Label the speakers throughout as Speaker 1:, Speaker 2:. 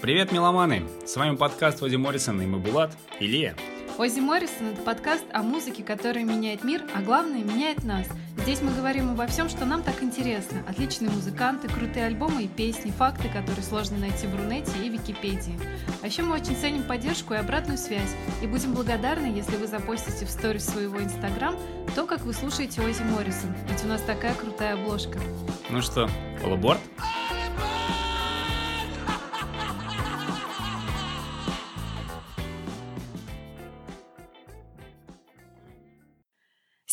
Speaker 1: Привет, меломаны! С вами подкаст Ози Моррисон и мы Булат и Лия.
Speaker 2: Ози Моррисон – это подкаст о музыке, которая меняет мир, а главное – меняет нас. Здесь мы говорим обо всем, что нам так интересно. Отличные музыканты, крутые альбомы и песни, факты, которые сложно найти в Рунете и Википедии. А еще мы очень ценим поддержку и обратную связь, и будем благодарны, если вы запостите в сторис своего Инстаграм то, как вы слушаете Ози Моррисон, ведь у нас такая крутая обложка.
Speaker 1: Ну что, полуборд?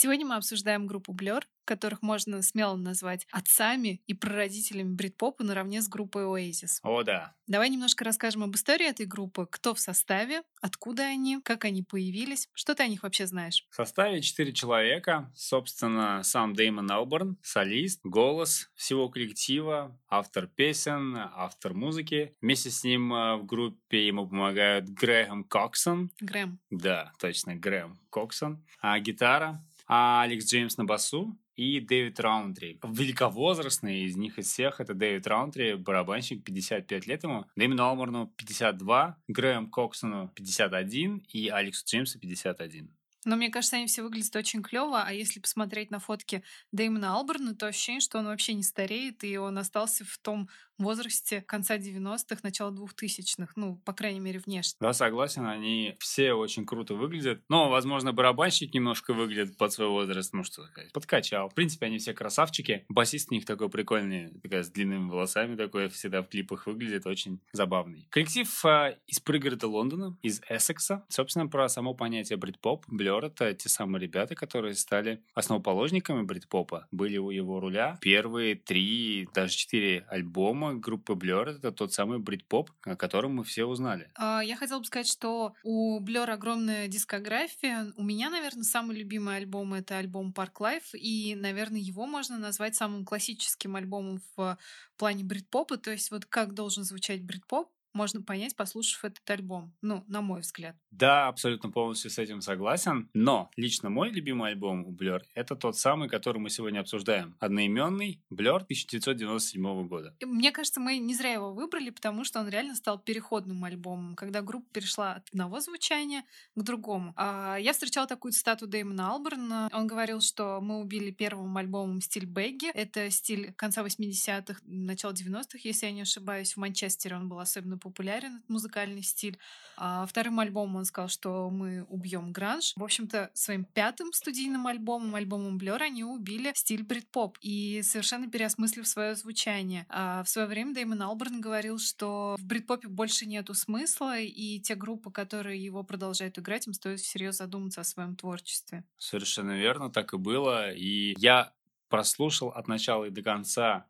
Speaker 2: Сегодня мы обсуждаем группу Blur, которых можно смело назвать отцами и прародителями брит-попа наравне с группой Oasis.
Speaker 1: О, да.
Speaker 2: Давай немножко расскажем об истории этой группы, кто в составе, откуда они, как они появились, что ты о них вообще знаешь?
Speaker 1: В составе четыре человека, собственно, сам Дэймон Алборн, солист, голос всего коллектива, автор песен, автор музыки. Вместе с ним э, в группе ему помогают Грэм Коксон.
Speaker 2: Грэм.
Speaker 1: Да, точно, Грэм Коксон. А гитара а Алекс Джеймс на басу и Дэвид Раунтри. Великовозрастный из них из всех это Дэвид Раунтри, барабанщик, 55 лет ему. Дэймону Алморну 52, Грэм Коксону 51 и Алексу Джеймсу 51.
Speaker 2: Но мне кажется, они все выглядят очень клево, а если посмотреть на фотки Дэймона Алберна, то ощущение, что он вообще не стареет, и он остался в том возрасте конца 90-х, начала 2000-х, ну, по крайней мере, внешне.
Speaker 1: Да, согласен, они все очень круто выглядят. Но, возможно, барабанщик немножко выглядит под свой возраст, ну, что сказать, подкачал. В принципе, они все красавчики. Басист у них такой прикольный, такая с длинными волосами такой, всегда в клипах выглядит очень забавный. Коллектив э, из пригорода Лондона, из Эссекса. Собственно, про само понятие брит-поп. Blur — это те самые ребята, которые стали основоположниками брит-попа. Были у его руля первые три, даже четыре альбома альбома группы Blur это тот самый брит-поп, о котором мы все узнали.
Speaker 2: А, я хотела бы сказать, что у Blur огромная дискография. У меня, наверное, самый любимый альбом — это альбом Park Life, и, наверное, его можно назвать самым классическим альбомом в плане брит-попа. То есть вот как должен звучать брит-поп, можно понять, послушав этот альбом. Ну, на мой взгляд.
Speaker 1: Да, абсолютно полностью с этим согласен. Но лично мой любимый альбом у Blur — это тот самый, который мы сегодня обсуждаем. Одноименный Blur 1997 года.
Speaker 2: Мне кажется, мы не зря его выбрали, потому что он реально стал переходным альбомом, когда группа перешла от одного звучания к другому. А я встречала такую цитату Дэймона Алберна. Он говорил, что мы убили первым альбомом стиль бэгги. Это стиль конца 80-х, начала 90-х, если я не ошибаюсь. В Манчестере он был особенно популярен этот музыкальный стиль. А вторым альбомом он сказал, что мы убьем гранж. В общем-то, своим пятым студийным альбомом, альбомом Blur, они убили стиль брит-поп и совершенно переосмыслив свое звучание. А в свое время Дэймон Алберн говорил, что в брит-попе больше нету смысла, и те группы, которые его продолжают играть, им стоит всерьез задуматься о своем творчестве.
Speaker 1: Совершенно верно, так и было. И я прослушал от начала и до конца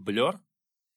Speaker 1: Blur,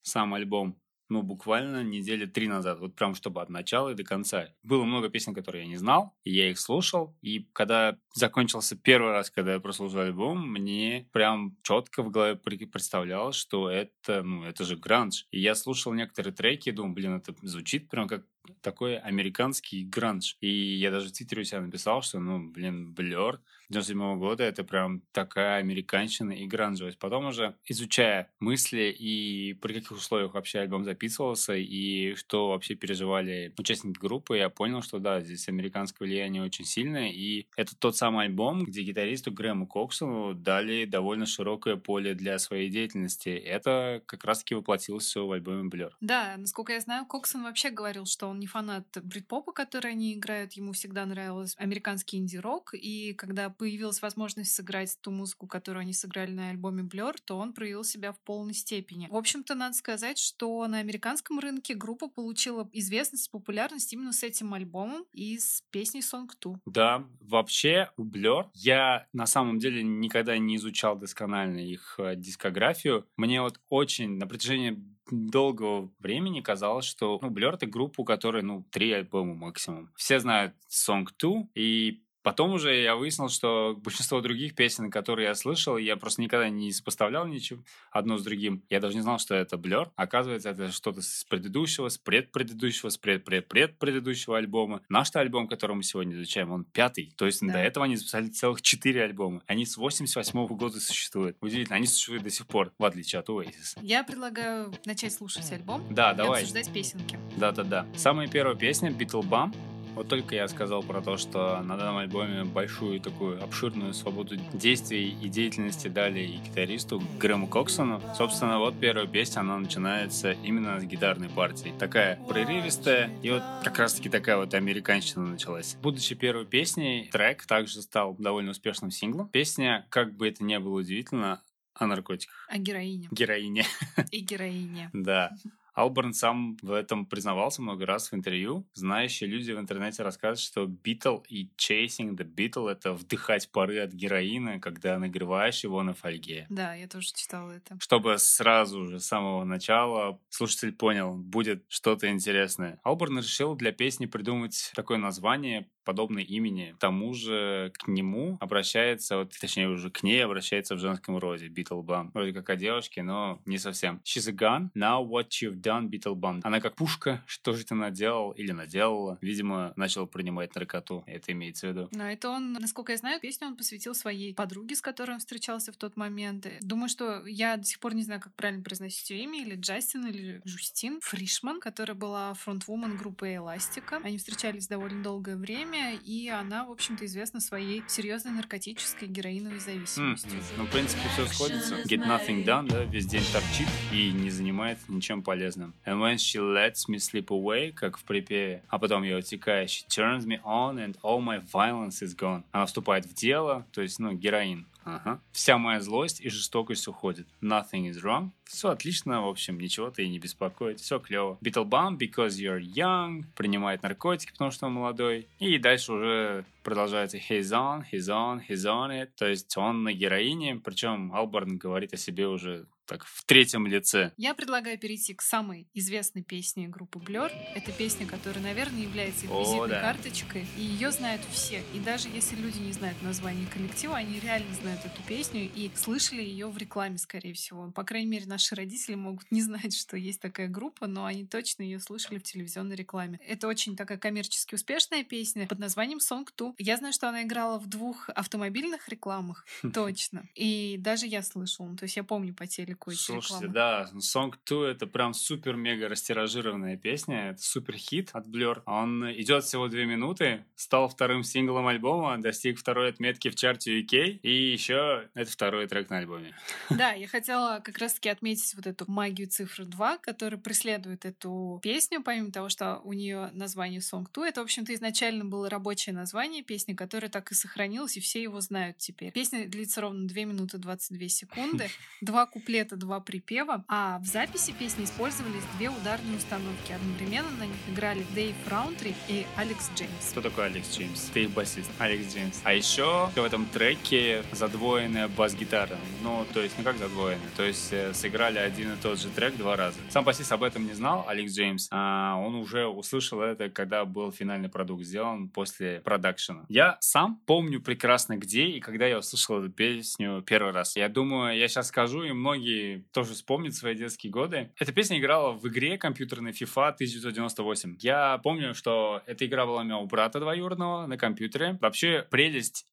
Speaker 1: сам альбом, ну, буквально недели три назад, вот прям чтобы от начала и до конца. Было много песен, которые я не знал, и я их слушал, и когда закончился первый раз, когда я прослушал альбом, мне прям четко в голове представлялось, что это, ну, это же гранж. И я слушал некоторые треки думал, блин, это звучит прям как такой американский гранж. И я даже в Твиттере у себя написал, что, ну, блин, Blur 97 года это прям такая американщина и гранжевость. Потом уже изучая мысли и при каких условиях вообще альбом записывался и что вообще переживали участники группы, я понял, что да, здесь американское влияние очень сильное. И это тот самый альбом, где гитаристу Грэму Коксону дали довольно широкое поле для своей деятельности. Это как раз-таки воплотилось все в альбоме Blur.
Speaker 2: Да, насколько я знаю, Коксон вообще говорил, что он не фанат брит-попа, который они играют, ему всегда нравился американский инди-рок, и когда появилась возможность сыграть ту музыку, которую они сыграли на альбоме Blur, то он проявил себя в полной степени. В общем-то, надо сказать, что на американском рынке группа получила известность, популярность именно с этим альбомом и с песней Song 2.
Speaker 1: Да, вообще у Blur я на самом деле никогда не изучал досконально их э, дискографию. Мне вот очень на протяжении долгого времени казалось, что ну, Blur — это группа, у которой, ну, три альбома максимум. Все знают Song 2, и Потом уже я выяснил, что большинство других песен, которые я слышал, я просто никогда не сопоставлял ничего одно с другим. Я даже не знал, что это Blur. Оказывается, это что-то с предыдущего, с предпредыдущего, с предпредпредпредыдущего альбома. Наш альбом, который мы сегодня изучаем, он пятый. То есть да. до этого они записали целых четыре альбома. Они с 88 -го года существуют. Удивительно, они существуют до сих пор, в отличие от Oasis.
Speaker 2: Я предлагаю начать слушать альбом.
Speaker 1: Да, давай.
Speaker 2: обсуждать песенки.
Speaker 1: Да-да-да. Самая первая песня Beatle Bum вот только я сказал про то, что на данном альбоме большую такую обширную свободу действий и деятельности дали и гитаристу Грэму Коксону. Собственно, вот первая песня, она начинается именно с гитарной партии. Такая прерывистая, и вот как раз-таки такая вот американщина началась. Будучи первой песней, трек также стал довольно успешным синглом. Песня, как бы это ни было удивительно, о наркотиках.
Speaker 2: О героине.
Speaker 1: Героине.
Speaker 2: И героине.
Speaker 1: Да. Алберн сам в этом признавался много раз в интервью. Знающие люди в интернете рассказывают, что Beatle и Chasing the Beatle — это вдыхать пары от героина, когда нагреваешь его на фольге.
Speaker 2: Да, я тоже читала это.
Speaker 1: Чтобы сразу же, с самого начала, слушатель понял, будет что-то интересное. Алберн решил для песни придумать такое название, подобное имени. К тому же к нему обращается, вот, точнее уже к ней обращается в женском роде, Beetlebum. Вроде как о девушке, но не совсем. She's a gun, now what you've done, Beetlebum. Она как пушка, что же ты наделал или наделала. Видимо, начал принимать наркоту. Это имеется в виду.
Speaker 2: Но это он, насколько я знаю, песню он посвятил своей подруге, с которой он встречался в тот момент. Думаю, что я до сих пор не знаю, как правильно произносить ее имя, или Джастин, или Жустин Фришман, которая была фронтвумен группы Эластика. Они встречались довольно долгое время, время, и она, в общем-то, известна своей серьезной наркотической героиновой зависимостью.
Speaker 1: Mm-hmm. Ну, в принципе, все сходится. Get nothing done, да, весь день торчит и не занимается ничем полезным. And when she lets me slip away, как в припеве, а потом я утекаю, she turns me on and all my violence is gone. Она вступает в дело, то есть, ну, героин. Ага. Вся моя злость и жестокость уходит. Nothing is wrong. Все отлично, в общем, ничего ты и не беспокоит. Все клево. Beetlebum, because you're young. Принимает наркотики, потому что он молодой. И дальше уже продолжается he's on, he's on, he's on it. То есть он на героине. Причем Алборн говорит о себе уже так в третьем лице.
Speaker 2: Я предлагаю перейти к самой известной песне группы Blur. Это песня, которая, наверное, является их визитной да. карточкой, и ее знают все. И даже если люди не знают название коллектива, они реально знают эту песню и слышали ее в рекламе, скорее всего. По крайней мере, наши родители могут не знать, что есть такая группа, но они точно ее слышали в телевизионной рекламе. Это очень такая коммерчески успешная песня под названием Song 2. Я знаю, что она играла в двух автомобильных рекламах, точно. И даже я слышала, то есть я помню по телеку какой
Speaker 1: Слушайте, да, Song 2 это прям супер-мега растиражированная песня, это супер хит от Blur. Он идет всего две минуты, стал вторым синглом альбома, достиг второй отметки в чарте UK, и еще это второй трек на альбоме.
Speaker 2: Да, я хотела как раз-таки отметить вот эту магию цифры 2, которая преследует эту песню, помимо того, что у нее название Song 2. Это, в общем-то, изначально было рабочее название песни, которое так и сохранилось, и все его знают теперь. Песня длится ровно 2 минуты 22 секунды, два куплета два припева, а в записи песни использовались две ударные установки. Одновременно на них играли Дэйв Раунтри и Алекс Джеймс.
Speaker 1: Кто такой Алекс Джеймс? Ты их басист. Алекс Джеймс. А еще в этом треке задвоенная бас-гитара. Ну, то есть, ну как задвоенная? То есть э, сыграли один и тот же трек два раза. Сам басист об этом не знал, Алекс Джеймс. А он уже услышал это, когда был финальный продукт сделан после продакшена. Я сам помню прекрасно, где и когда я услышал эту песню первый раз. Я думаю, я сейчас скажу, и многие тоже вспомнит свои детские годы. Эта песня играла в игре компьютерной FIFA 1998. Я помню, что эта игра была у меня у брата двоюродного на компьютере. Вообще, прелесть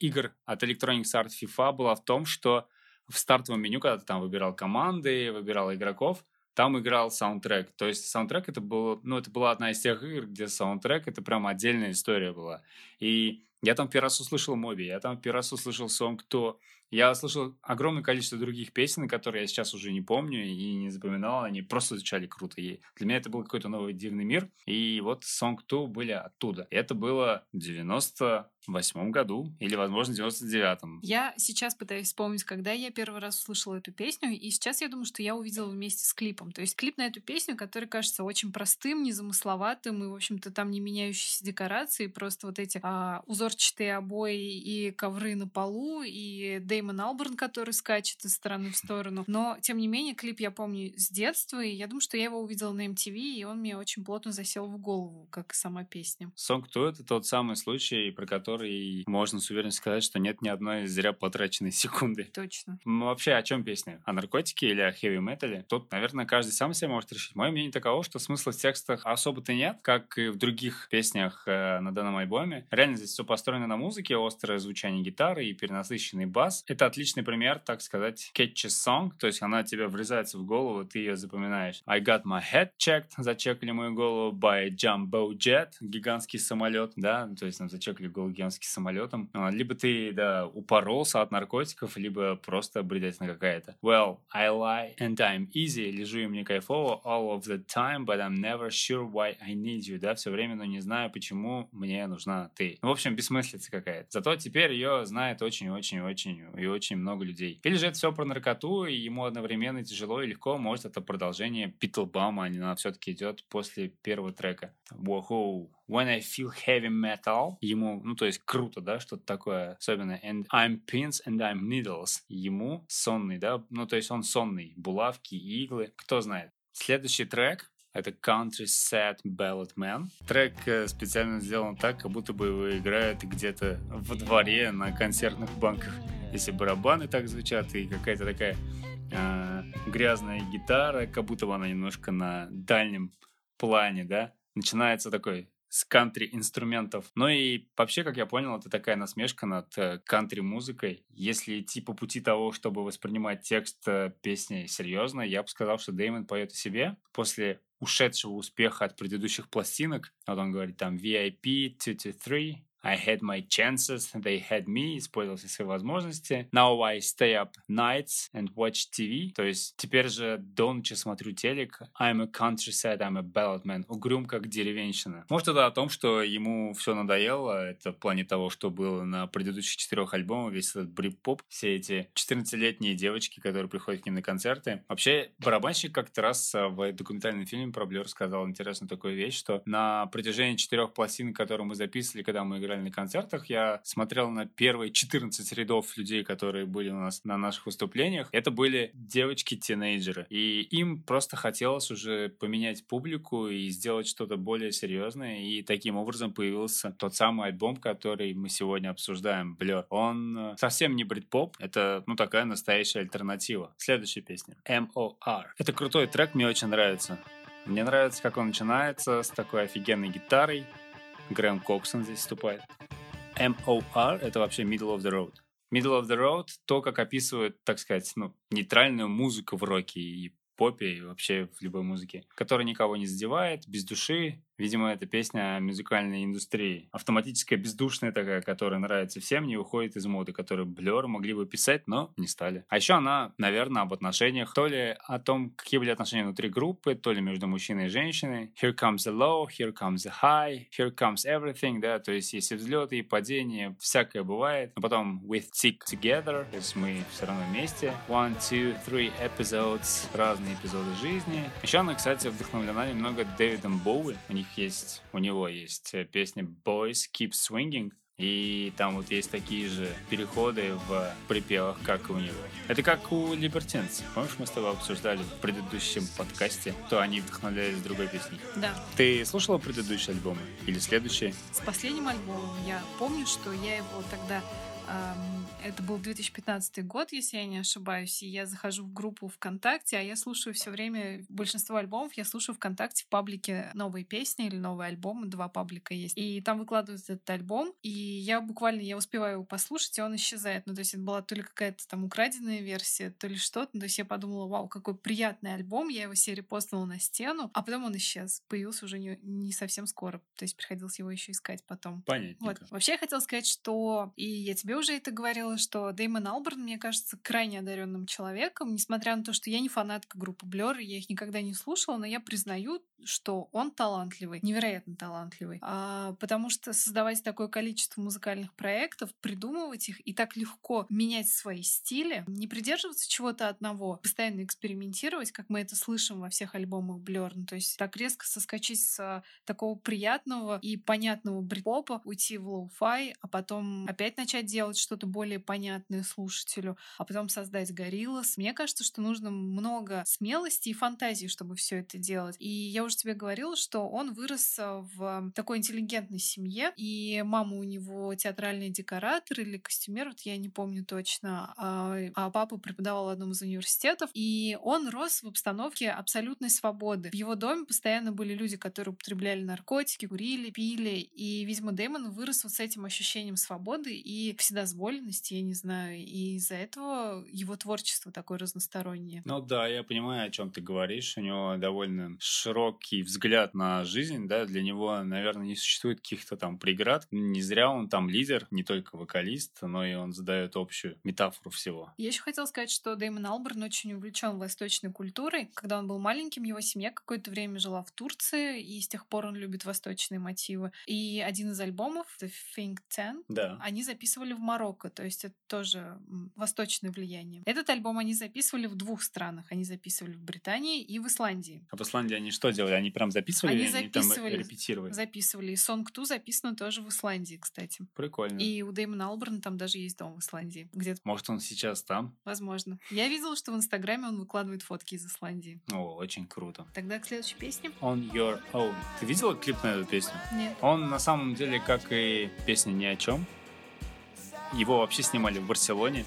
Speaker 1: игр от Electronic Arts FIFA была в том, что в стартовом меню, когда ты там выбирал команды, выбирал игроков, там играл саундтрек. То есть саундтрек это был, ну, это была одна из тех игр, где саундтрек это прям отдельная история была. И я там первый раз услышал Моби, я там первый раз услышал Song To, я слышал огромное количество других песен, которые я сейчас уже не помню и не запоминал, они просто звучали круто. И для меня это был какой-то новый дивный мир, и вот Song 2 были оттуда. Это было в 98 году, или, возможно, в 99-м.
Speaker 2: Я сейчас пытаюсь вспомнить, когда я первый раз услышала эту песню, и сейчас я думаю, что я увидела вместе с клипом. То есть клип на эту песню, который кажется очень простым, незамысловатым, и, в общем-то, там не меняющиеся декорации, просто вот эти а, узорчатые обои и ковры на полу, и Дэйм Дэймон Алберн, который скачет из стороны в сторону. Но, тем не менее, клип я помню с детства, и я думаю, что я его увидела на MTV, и он мне очень плотно засел в голову, как и сама песня.
Speaker 1: Song 2 — это тот самый случай, про который который можно с уверенностью сказать, что нет ни одной зря потраченной секунды.
Speaker 2: Точно.
Speaker 1: Ну, вообще, о чем песня? О наркотике или о хэви-метале? Тут, наверное, каждый сам себе может решить. Мое мнение таково, что смысла в текстах особо-то нет, как и в других песнях э, на данном альбоме. Реально здесь все построено на музыке, острое звучание гитары и перенасыщенный бас. Это отличный пример, так сказать, catchy song, то есть она тебе врезается в голову, ты ее запоминаешь. I got my head checked, зачекали мою голову by Jumbo Jet, гигантский самолет, да, то есть нам зачекали голову гигантским самолетом. А, либо ты, да, упоролся от наркотиков, либо просто бредятина какая-то. Well, I lie and I'm easy, лежу и мне кайфово all of the time, but I'm never sure why I need you, да, все время, но не знаю, почему мне нужна ты. Ну, в общем, бессмыслица какая-то. Зато теперь ее знает очень-очень-очень и очень много людей. Или же это все про наркоту, и ему одновременно тяжело и легко, может, это продолжение Питлбама, она все-таки идет после первого трека. Whoa, when I feel heavy metal, ему, ну, то есть круто, да, что-то такое, особенно and I'm pins and I'm needles, ему сонный, да, ну, то есть он сонный, булавки, иглы, кто знает. Следующий трек это Country Sad Ballad Man. Трек э, специально сделан так, как будто бы его играют где-то во дворе на концертных банках. Если барабаны так звучат и какая-то такая э, грязная гитара, как будто бы она немножко на дальнем плане, да, начинается такой с кантри-инструментов. Ну и вообще, как я понял, это такая насмешка над э, кантри-музыкой. Если идти по пути того, чтобы воспринимать текст э, песни серьезно, я бы сказал, что Дэймон поет о себе. После ушедшего успеха от предыдущих пластинок, вот он говорит там VIP 223, I had my chances, they had me, использовал все свои возможности. Now I stay up nights and watch TV. То есть теперь же до ночи смотрю телек. I'm a countryside, I'm a ballad man. Угрюм как деревенщина. Может, это о том, что ему все надоело. Это в плане того, что было на предыдущих четырех альбомах. Весь этот брип-поп. Все эти 14-летние девочки, которые приходят к ним на концерты. Вообще, барабанщик как-то раз в документальном фильме про Блер сказал интересную такую вещь, что на протяжении четырех пластин, которые мы записывали, когда мы играли играли на концертах, я смотрел на первые 14 рядов людей, которые были у нас на наших выступлениях. Это были девочки-тинейджеры. И им просто хотелось уже поменять публику и сделать что-то более серьезное. И таким образом появился тот самый альбом, который мы сегодня обсуждаем, Blur. Он э, совсем не брит-поп, это, ну, такая настоящая альтернатива. Следующая песня. M.O.R. Это крутой трек, мне очень нравится. Мне нравится, как он начинается с такой офигенной гитарой, Грэм Коксон здесь вступает. MOR — это вообще Middle of the Road. Middle of the Road — то, как описывают, так сказать, ну, нейтральную музыку в роке и попе и вообще в любой музыке, которая никого не задевает, без души, Видимо, это песня о музыкальной индустрии. Автоматическая, бездушная такая, которая нравится всем, не уходит из моды, которую Blur могли бы писать, но не стали. А еще она, наверное, об отношениях, то ли о том, какие были отношения внутри группы, то ли между мужчиной и женщиной. Here comes the low, here comes the high, here comes everything, да, то есть есть и взлеты, и падения, всякое бывает. Но потом with stick together, то есть мы все равно вместе. One, two, three episodes, разные эпизоды жизни. Еще она, кстати, вдохновлена немного Дэвидом Боуи. У них есть, у него есть э, песня Boys Keep Swinging, и там вот есть такие же переходы в припевах, как и у него. Это как у Либертинс. Помнишь, мы с тобой обсуждали в предыдущем подкасте, то они вдохновлялись другой песней?
Speaker 2: Да.
Speaker 1: Ты слушала предыдущие альбомы? Или следующие?
Speaker 2: С последним альбомом я помню, что я его тогда это был 2015 год, если я не ошибаюсь, и я захожу в группу ВКонтакте, а я слушаю все время большинство альбомов, я слушаю ВКонтакте в паблике новые песни или новые альбомы, два паблика есть. И там выкладывают этот альбом, и я буквально, я успеваю его послушать, и он исчезает. Ну, то есть это была то ли какая-то там украденная версия, то ли что-то. Ну, то есть я подумала, вау, какой приятный альбом, я его себе репостнула на стену, а потом он исчез. Появился уже не, не совсем скоро, то есть приходилось его еще искать потом.
Speaker 1: Понятно.
Speaker 2: Вот. Вообще я хотела сказать, что и я тебе уже это говорила, что Дэймон Алберн, мне кажется, крайне одаренным человеком, несмотря на то, что я не фанатка группы Blur, я их никогда не слушала, но я признаю, что он талантливый, невероятно талантливый, а, потому что создавать такое количество музыкальных проектов, придумывать их и так легко менять свои стили, не придерживаться чего-то одного, постоянно экспериментировать, как мы это слышим во всех альбомах Blur, ну, то есть так резко соскочить с такого приятного и понятного брит-попа, уйти в lo-fi, а потом опять начать делать что-то более понятное слушателю, а потом создать Gorillaz. Мне кажется, что нужно много смелости и фантазии, чтобы все это делать. И я уже уже тебе говорила, что он вырос э, в такой интеллигентной семье, и мама у него театральный декоратор или костюмер, вот я не помню точно, а, а папа преподавал в одном из университетов, и он рос в обстановке абсолютной свободы. В его доме постоянно были люди, которые употребляли наркотики, курили, пили, и, видимо, Дэймон вырос вот с этим ощущением свободы и вседозволенности, я не знаю, и из-за этого его творчество такое разностороннее.
Speaker 1: Ну да, я понимаю, о чем ты говоришь. У него довольно широкий взгляд на жизнь, да, для него, наверное, не существует каких-то там преград. Не зря он там лидер, не только вокалист, но и он задает общую метафору всего.
Speaker 2: Я еще хотела сказать, что Дэймон Алберн очень увлечен восточной культурой. Когда он был маленьким, его семья какое-то время жила в Турции, и с тех пор он любит восточные мотивы. И один из альбомов, The Think Ten,
Speaker 1: да.
Speaker 2: они записывали в Марокко, то есть это тоже восточное влияние. Этот альбом они записывали в двух странах. Они записывали в Британии и в Исландии.
Speaker 1: А в Исландии они что делали? Они прям записывали?
Speaker 2: Они записывали.
Speaker 1: Они там репетировали?
Speaker 2: Записывали. И Song 2 записано тоже в Исландии, кстати.
Speaker 1: Прикольно.
Speaker 2: И у Дэймона Алберна там даже есть дом в Исландии. Где
Speaker 1: Может, он сейчас там?
Speaker 2: Возможно. Я видела, что в Инстаграме он выкладывает фотки из Исландии.
Speaker 1: О, очень круто.
Speaker 2: Тогда к следующей песне.
Speaker 1: On Your Own. Ты видела клип на эту песню?
Speaker 2: Нет.
Speaker 1: Он на самом деле, как и песня «Ни о чем», его вообще снимали в Барселоне.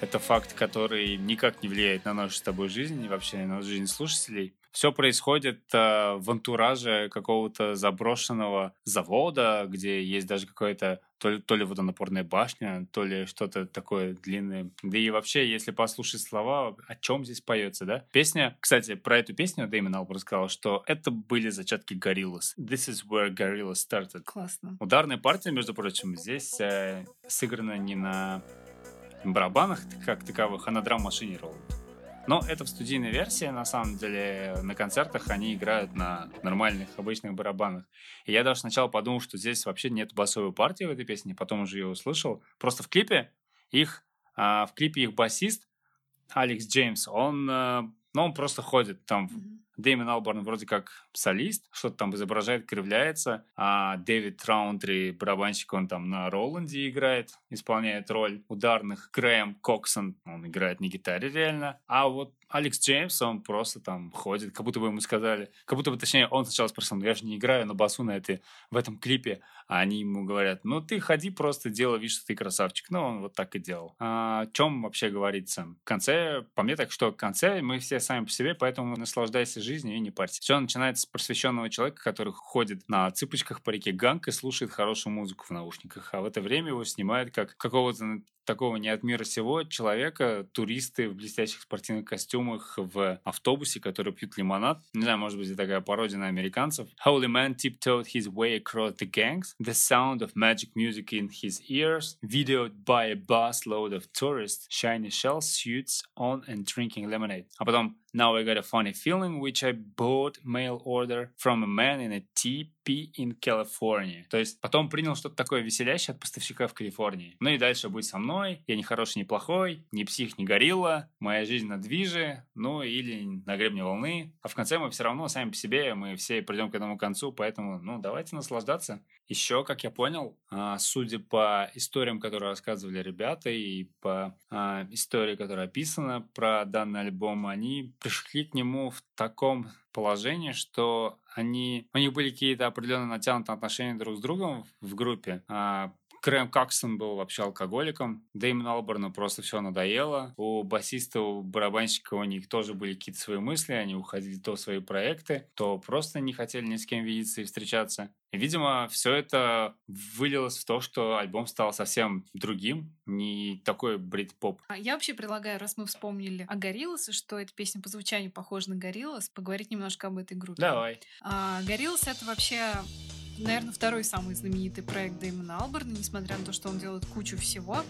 Speaker 1: Это факт, который никак не влияет на нашу с тобой жизнь и вообще на жизнь слушателей. Все происходит э, в антураже какого-то заброшенного завода, где есть даже какое-то то ли, то ли водонапорная башня, то ли что-то такое длинное. Да и вообще, если послушать слова, о чем здесь поется, да? Песня, кстати, про эту песню Дэймон Албер сказал, что это были зачатки Gorillaz. This is where Gorillaz started.
Speaker 2: Классно.
Speaker 1: Ударная партия, между прочим, здесь э, сыграна не на барабанах как таковых, а на драм-машине роллинг. Но это в студийной версии, на самом деле, на концертах они играют на нормальных, обычных барабанах. И я даже сначала подумал, что здесь вообще нет басовой партии в этой песне, потом уже ее услышал. Просто в клипе их, а, в клипе их басист Алекс Джеймс, он, а, ну, он просто ходит там Дэймон Алборн вроде как солист, что-то там изображает, кривляется, а Дэвид Траунтри, барабанщик, он там на Роланде играет, исполняет роль ударных. Грэм Коксон, он играет на гитаре реально. А вот Алекс Джеймс, он просто там ходит, как будто бы ему сказали, как будто бы, точнее, он сначала спросил, ну я же не играю на басу на этой, в этом клипе, а они ему говорят, ну ты ходи просто, делай вид, что ты красавчик. Ну, он вот так и делал. А, о чем вообще говорится? В конце, по мне так, что в конце мы все сами по себе, поэтому наслаждайся жизнью и не парься. Все начинается с просвещенного человека, который ходит на цыпочках по реке Ганг и слушает хорошую музыку в наушниках, а в это время его снимают как какого-то такого не от мира сего человека, туристы в блестящих спортивных костюмах в автобусе, которые пьют лимонад. Не знаю, может быть, это такая пародия на американцев. Holy man tiptoed his way across the gangs, the sound of magic music in his ears, videoed by a busload of tourists, shiny shell suits on and drinking lemonade. А потом Now I got a funny feeling, which I bought mail order from a man in a TP in California. То есть потом принял что-то такое веселящее от поставщика в Калифорнии. Ну и дальше будь со мной, я не хороший, не плохой, не псих, не горилла, моя жизнь на движе, ну или на гребне волны. А в конце мы все равно сами по себе, мы все придем к этому концу, поэтому, ну, давайте наслаждаться. Еще, как я понял, а, судя по историям, которые рассказывали ребята, и по а, истории, которая описана про данный альбом, они пришли к нему в таком положении, что они, у них были какие-то определенные натянутые отношения друг с другом в группе. А, Грэм Каксон был вообще алкоголиком. Дэймон Алберну просто все надоело. У басиста, у барабанщика у них тоже были какие-то свои мысли. Они уходили то в свои проекты, то просто не хотели ни с кем видеться и встречаться. Видимо, все это вылилось в то, что альбом стал совсем другим, не такой брит-поп.
Speaker 2: А я вообще предлагаю, раз мы вспомнили о Гориллас, что эта песня по звучанию похожа на Гориллас, поговорить немножко об этой группе.
Speaker 1: Давай.
Speaker 2: Гориллас — это вообще наверное, второй самый знаменитый проект Дэймона Алберна, несмотря на то, что он делает кучу всего.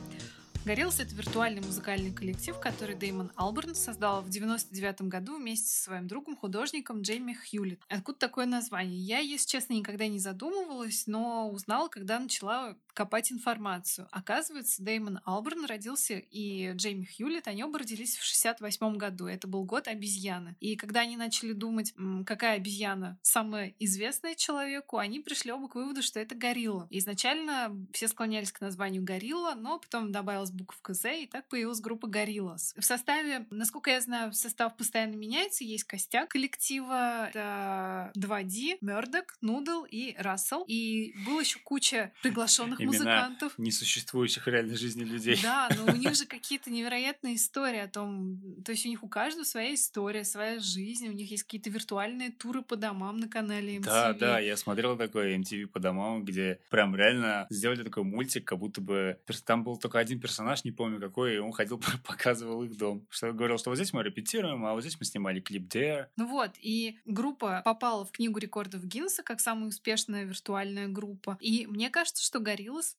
Speaker 2: Горелс — это виртуальный музыкальный коллектив, который Дэймон Алберн создал в 99 году вместе со своим другом, художником Джейми Хьюлит. Откуда такое название? Я, если честно, никогда не задумывалась, но узнала, когда начала копать информацию. Оказывается, Дэймон Алберн родился, и Джейми Хьюлит, они оба родились в 68 году. Это был год обезьяны. И когда они начали думать, какая обезьяна самая известная человеку, они пришли оба к выводу, что это горилла. Изначально все склонялись к названию горилла, но потом добавилось буковка Z, и так появилась группа Gorillaz. В составе, насколько я знаю, состав постоянно меняется, есть костяк коллектива, это 2D, Мёрдок, Нудл и Рассел. И было еще куча приглашенных музыкантов.
Speaker 1: несуществующих в реальной жизни людей.
Speaker 2: Да, но у них же какие-то невероятные истории о том, то есть у них у каждого своя история, своя жизнь, у них есть какие-то виртуальные туры по домам на канале MTV.
Speaker 1: Да, да, я смотрел такой MTV по домам, где прям реально сделали такой мультик, как будто бы там был только один персонаж, не помню какой, он ходил, показывал их дом. Что говорил, что вот здесь мы репетируем, а вот здесь мы снимали клип Dare.
Speaker 2: Ну вот, и группа попала в книгу рекордов Гиннесса как самая успешная виртуальная группа. И мне кажется, что Гориллас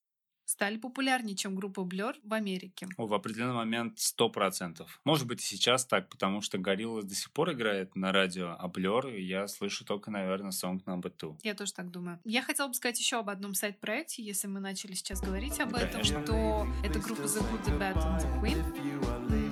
Speaker 2: стали популярнее, чем группа Blur в Америке.
Speaker 1: О, в определенный момент сто процентов. Может быть и сейчас так, потому что Gorillaz до сих пор играет на радио, а Blur я слышу только, наверное, Song Number Two.
Speaker 2: Я тоже так думаю. Я хотела бы сказать еще об одном сайт-проекте, если мы начали сейчас говорить об этом, Конечно. что это группа The Good, The Bad and The Queen.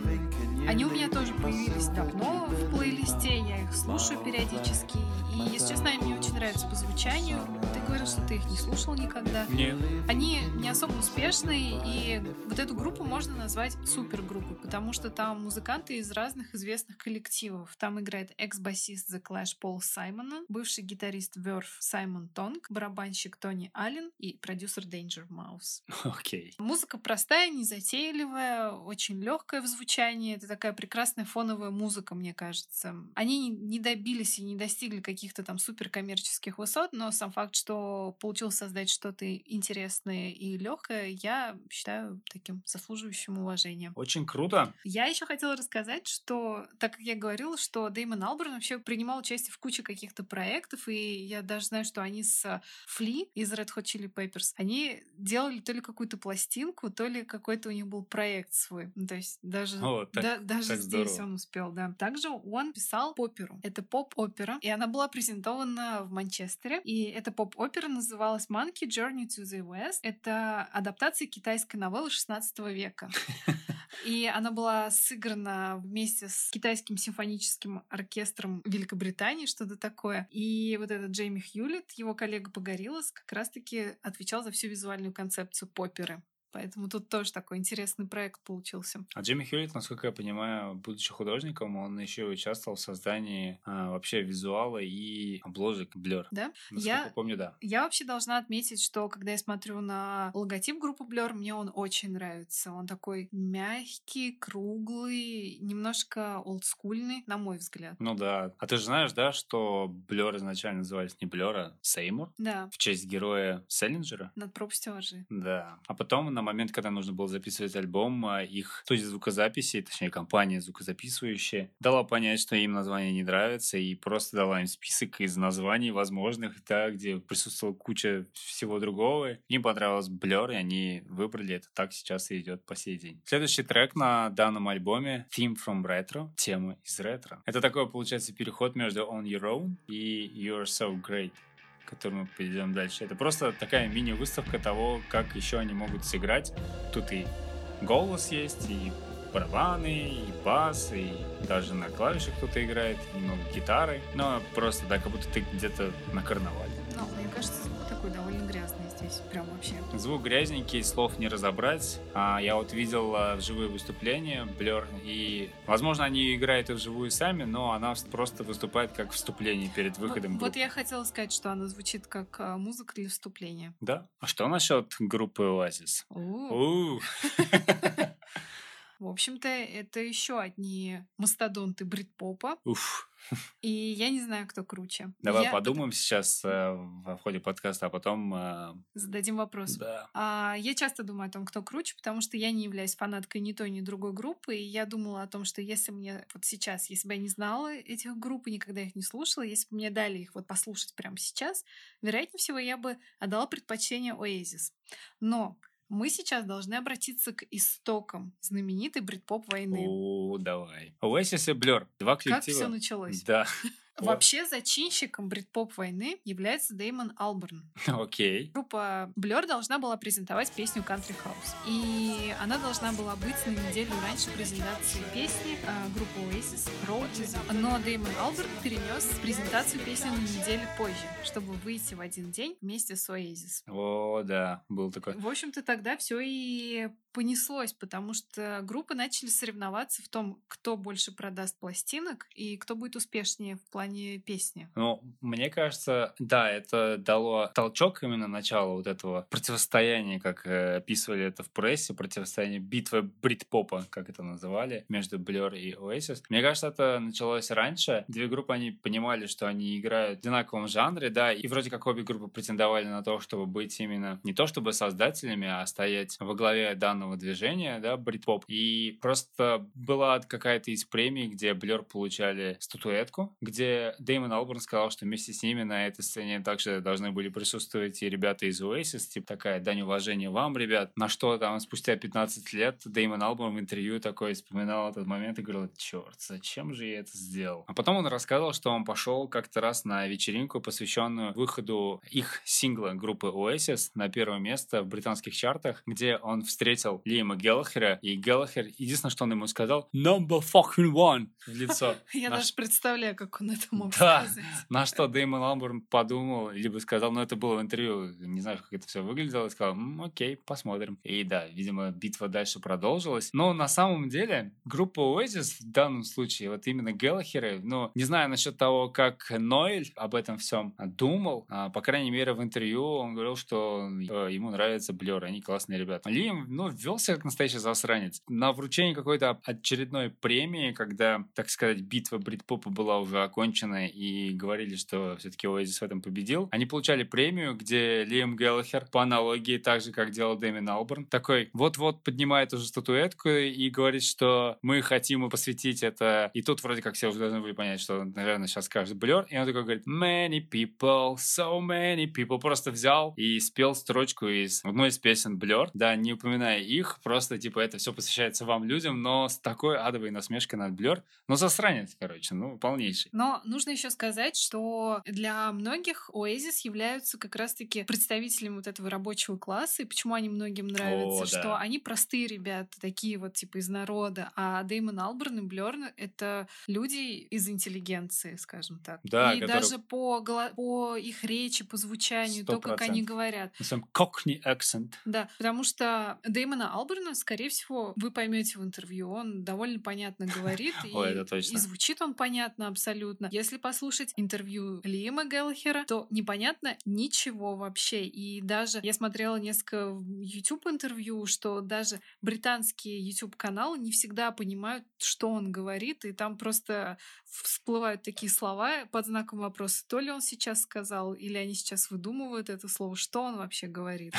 Speaker 2: Они у меня тоже появились давно в плейлисте, я их слушаю периодически. И, если честно, они мне очень нравятся по звучанию. Ты говорил, что ты их не слушал никогда.
Speaker 1: Нет.
Speaker 2: Они не особо успешные, и вот эту группу можно назвать супергруппой, потому что там музыканты из разных известных коллективов. Там играет экс-басист The Clash Пол Саймона, бывший гитарист Verve Саймон Тонг, барабанщик Тони Аллен и продюсер Danger Mouse.
Speaker 1: Окей.
Speaker 2: Okay. Музыка простая, незатейливая, очень легкая в звучании. Это такая прекрасная фоновая музыка, мне кажется. Они не добились и не достигли каких-то там суперкоммерческих высот, но сам факт, что получилось создать что-то интересное и легкое, я считаю таким заслуживающим уважения.
Speaker 1: Очень круто.
Speaker 2: Я еще хотела рассказать, что, так как я говорила, что Дэймон Алберн вообще принимал участие в куче каких-то проектов, и я даже знаю, что они с Фли из Red Hot Chili Peppers, они делали то ли какую-то пластинку, то ли какой-то у них был проект свой. Ну, то есть даже,
Speaker 1: О, так,
Speaker 2: да, даже
Speaker 1: так
Speaker 2: здесь
Speaker 1: здорово.
Speaker 2: он успел, да. Также он писал оперу. Это поп-опера, и она была презентована в Манчестере. И эта поп-опера называлась Monkey Journey to the West. Это адаптация китайской новеллы 16 века. И она была сыграна вместе с китайским симфоническим оркестром Великобритании, что-то такое. И вот этот Джейми Хьюлит, его коллега Погорелос, как раз-таки отвечал за всю визуальную концепцию поперы. Поэтому тут тоже такой интересный проект получился.
Speaker 1: А Джимми Хьюитт, насколько я понимаю, будучи художником, он еще участвовал в создании а, вообще визуала и обложек Blur.
Speaker 2: Да?
Speaker 1: Насколько
Speaker 2: я
Speaker 1: помню, да.
Speaker 2: Я вообще должна отметить, что когда я смотрю на логотип группы Blur, мне он очень нравится. Он такой мягкий, круглый, немножко олдскульный, на мой взгляд.
Speaker 1: Ну да. А ты же знаешь, да, что Blur изначально назывались не Blur, а Сеймур?
Speaker 2: Да.
Speaker 1: В честь героя Селлинджера?
Speaker 2: Над пропастью.
Speaker 1: Да. А потом на момент, когда нужно было записывать альбом, а, их студия звукозаписи, точнее, компания звукозаписывающая, дала понять, что им название не нравится, и просто дала им список из названий возможных, да, где присутствовала куча всего другого. Им понравилось Blur, и они выбрали это. Так сейчас и идет по сей день. Следующий трек на данном альбоме Theme from Retro, тема из ретро. Это такой, получается, переход между On Your Own и You're So Great к которому мы перейдем дальше. Это просто такая мини-выставка того, как еще они могут сыграть. Тут и голос есть, и барабаны, и бас, и даже на клавишах кто-то играет, немного гитары. Но просто, да, как будто ты где-то на карнавале.
Speaker 2: Ну, мне кажется, здесь, прям вообще.
Speaker 1: Звук грязненький, слов не разобрать. А я вот видел а, вживые выступления Blur, и, возможно, они играют и вживую сами, но она просто выступает как вступление перед выходом
Speaker 2: вот,
Speaker 1: группы.
Speaker 2: вот я хотела сказать, что она звучит как а, музыка для вступления.
Speaker 1: Да? А что насчет группы.
Speaker 2: У. В общем-то, это еще одни мастодонты брит-попа.
Speaker 1: Уф.
Speaker 2: И я не знаю, кто круче.
Speaker 1: Давай
Speaker 2: Я-
Speaker 1: подумаем сейчас э, во входе подкаста, а потом... э,
Speaker 2: Зададим вопрос.
Speaker 1: да.
Speaker 2: А, я часто думаю о том, кто круче, потому что я не являюсь фанаткой ни той, ни другой группы. И я думала о том, что если мне вот сейчас, если бы я не знала этих групп и никогда их не слушала, если бы мне дали их вот послушать прямо сейчас, вероятнее всего, я бы отдала предпочтение Oasis. Но мы сейчас должны обратиться к истокам знаменитой брит-поп войны.
Speaker 1: О, давай. Oasis и Blur. Два
Speaker 2: Как
Speaker 1: коллектива.
Speaker 2: все началось?
Speaker 1: Да.
Speaker 2: Вообще зачинщиком брит-поп войны является Деймон Алберн.
Speaker 1: Окей.
Speaker 2: Группа Blur должна была презентовать песню Country House. И она должна была быть на неделю раньше презентации песни э, группы Oasis the... Но Деймон Алберн перенес презентацию песни на неделю позже, чтобы выйти в один день вместе с Oasis.
Speaker 1: О, да, был такой.
Speaker 2: В общем-то, тогда все и понеслось, потому что группы начали соревноваться в том, кто больше продаст пластинок и кто будет успешнее в плане песни.
Speaker 1: Ну, мне кажется, да, это дало толчок именно начала вот этого противостояния, как э, описывали это в прессе, противостояние битвы брит-попа, как это называли, между Blur и Oasis. Мне кажется, это началось раньше. Две группы, они понимали, что они играют в одинаковом жанре, да, и вроде как обе группы претендовали на то, чтобы быть именно не то чтобы создателями, а стоять во главе данного движения, да, брит-поп. И просто была какая-то из премий, где Блер получали статуэтку, где Дэймон Алберн сказал, что вместе с ними на этой сцене также должны были присутствовать и ребята из Oasis, типа такая дань уважения вам, ребят. На что там спустя 15 лет Дэймон Алберн в интервью такой вспоминал этот момент и говорил, черт, зачем же я это сделал? А потом он рассказывал, что он пошел как-то раз на вечеринку, посвященную выходу их сингла группы Oasis на первое место в британских чартах, где он встретил Лима Геллахера, и Геллахер, единственное, что он ему сказал, number fucking one в лицо.
Speaker 2: Я даже представляю, как он это мог
Speaker 1: сказать. На что Дэймон Ламберн подумал, либо сказал, ну это было в интервью, не знаю, как это все выглядело, и сказал, окей, посмотрим. И да, видимо, битва дальше продолжилась. Но на самом деле группа Oasis в данном случае, вот именно Геллахеры, ну, не знаю насчет того, как Ноэль об этом всем думал, а, по крайней мере, в интервью он говорил, что э, ему нравится Блер, они классные ребята. Лим, ну, вел себя как настоящий засранец. На вручении какой-то очередной премии, когда, так сказать, битва брит-попа была уже окончена и говорили, что все-таки Oasis в этом победил, они получали премию, где Лиам Геллахер, по аналогии, так же, как делал Дэмин Алберн, такой вот-вот поднимает уже статуэтку и говорит, что мы хотим посвятить это. И тут вроде как все уже должны были понять, что, наверное, сейчас скажет Блер. И он такой говорит, many people, so many people. Просто взял и спел строчку из одной из песен Блер, да, не упоминая их, просто, типа, это все посвящается вам, людям, но с такой адовой насмешкой над Блер. Ну, засранец, короче, ну, полнейший.
Speaker 2: Но нужно еще сказать, что для многих Oasis являются как раз-таки представителями вот этого рабочего класса, и почему они многим нравятся, О, да. что они простые ребята, такие вот, типа, из народа, а Деймон Алберн и Блер — это люди из интеллигенции, скажем так. Да, и которые... даже по, по их речи, по звучанию, 100%. то, как они говорят.
Speaker 1: Cockney accent.
Speaker 2: Да, потому что Дэймона Алберна, скорее всего, вы поймете в интервью. Он довольно понятно говорит. И звучит он понятно абсолютно. Если послушать интервью Лима Геллахера, то непонятно ничего вообще. И даже я смотрела несколько YouTube интервью, что даже британские YouTube каналы не всегда понимают, что он говорит, и там просто всплывают такие слова под знаком вопроса, то ли он сейчас сказал, или они сейчас выдумывают это слово, что он вообще говорит.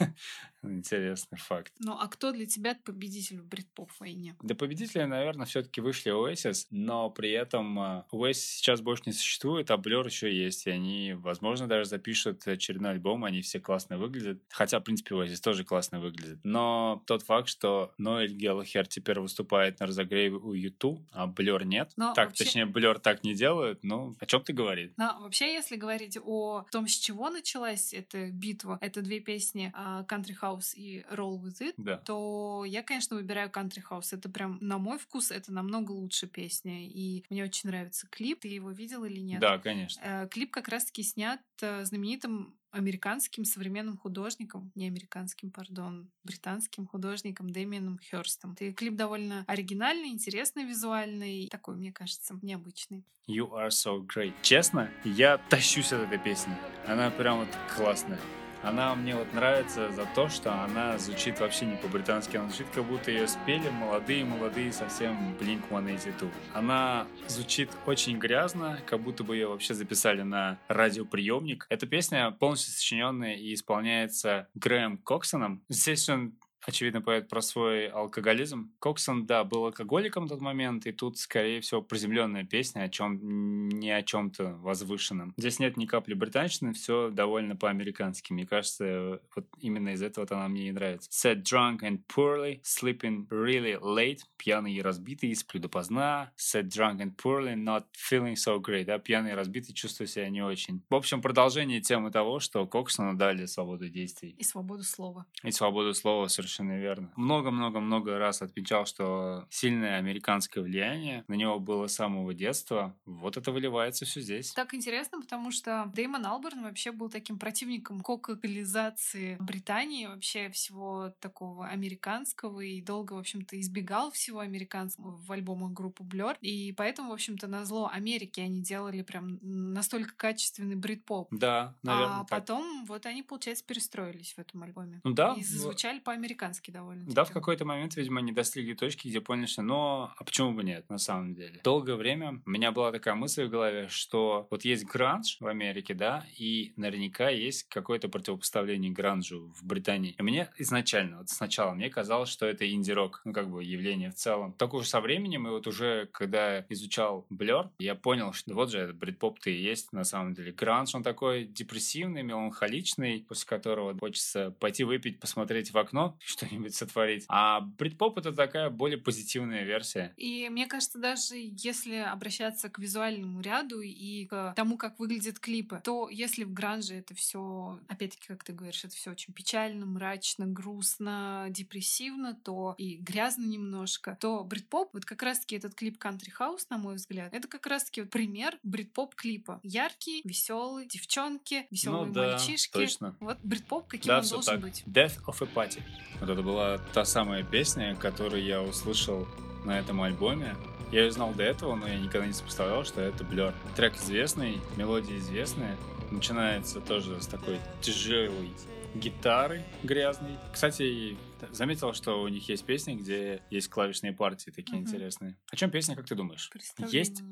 Speaker 1: Интересный факт.
Speaker 2: Ну а кто для тебя победитель в брит-поп войне?
Speaker 1: Для победителя, наверное, все-таки вышли Oasis, но при этом Oasis сейчас больше не существует, а Blur еще есть, и они, возможно, даже запишут очередной альбом, они все классно выглядят. Хотя, в принципе, Oasis тоже классно выглядит. Но тот факт, что Ноэль Геллахер теперь выступает на разогреве у YouTube, а Blur нет. Но так, вообще... точнее, Blur так не делают, ну, о чем ты говоришь?
Speaker 2: Но вообще, если говорить о том, с чего началась эта битва, это две песни а, Country House и Roll With It,
Speaker 1: да.
Speaker 2: то я, конечно, выбираю Country House. Это прям, на мой вкус, это намного лучше песня. И мне очень нравится клип. Ты его видел или нет?
Speaker 1: Да, конечно.
Speaker 2: Э, клип как раз-таки снят э, знаменитым американским современным художником, не американским, пардон, британским художником Дэмианом Хёрстом. И клип довольно оригинальный, интересный визуальный, такой, мне кажется, необычный.
Speaker 1: You are so great. Честно, я тащусь от этой песни. Она прям вот классная. Она мне вот нравится за то, что она звучит вообще не по-британски, она звучит как будто ее спели молодые-молодые совсем Blink-182. Она звучит очень грязно, как будто бы ее вообще записали на радиоприемник. Эта песня полностью сочиненная и исполняется Грэем Коксоном. Здесь он очевидно, поет про свой алкоголизм. Коксон, да, был алкоголиком в тот момент, и тут, скорее всего, приземленная песня о чем не о чем-то возвышенном. Здесь нет ни капли британщины, все довольно по-американски. Мне кажется, вот именно из этого она мне и нравится. Set drunk and poorly, sleeping really late, пьяный и разбитый, сплю допоздна. Set drunk and poorly, not feeling so great, да, пьяный и разбитый, чувствую себя не очень. В общем, продолжение темы того, что Коксону дали свободу действий.
Speaker 2: И свободу слова.
Speaker 1: И свободу слова, совершенно верно. Много-много-много раз отмечал, что сильное американское влияние на него было с самого детства. Вот это выливается все здесь.
Speaker 2: Так интересно, потому что Дэймон Алберн вообще был таким противником кокализации Британии, вообще всего такого американского, и долго, в общем-то, избегал всего американского в альбомах группы Blur. И поэтому, в общем-то, на зло Америки они делали прям настолько качественный брит-поп.
Speaker 1: Да, наверное.
Speaker 2: А так. потом вот они, получается, перестроились в этом альбоме.
Speaker 1: Ну да.
Speaker 2: И зазвучали по-американски довольно.
Speaker 1: Да, в какой-то момент, видимо, они достигли точки, где поняли, что ну, а почему бы нет, на самом деле. Долгое время у меня была такая мысль в голове, что вот есть гранж в Америке, да, и наверняка есть какое-то противопоставление гранжу в Британии. И мне изначально, вот сначала, мне казалось, что это инди-рок, ну, как бы явление в целом. Только уже со временем, и вот уже, когда изучал Blur, я понял, что вот же этот брит-поп-то и есть на самом деле. Гранж, он такой депрессивный, меланхоличный, после которого хочется пойти выпить, посмотреть в окно, что-нибудь сотворить. А брит-поп — это такая более позитивная версия.
Speaker 2: И мне кажется, даже если обращаться к визуальному ряду и к тому, как выглядят клипы, то если в гранже это все, опять-таки, как ты говоришь, это все очень печально, мрачно, грустно, депрессивно, то и грязно немножко, то брит-поп, вот как раз-таки этот клип Country House, на мой взгляд, это как раз-таки вот пример брит-поп клипа. Яркий, веселый, девчонки, веселые ну, да, мальчишки.
Speaker 1: Точно.
Speaker 2: Вот брит-поп, каким
Speaker 1: да,
Speaker 2: он должен
Speaker 1: так.
Speaker 2: быть.
Speaker 1: Death of a Party. Вот это была та самая песня, которую я услышал на этом альбоме. Я ее знал до этого, но я никогда не сопоставлял, что это Blur. Трек известный, мелодия известная. Начинается тоже с такой тяжелой гитары грязной. Кстати, заметил, что у них есть песни, где есть клавишные партии такие угу. интересные. О чем песня, как ты думаешь? Есть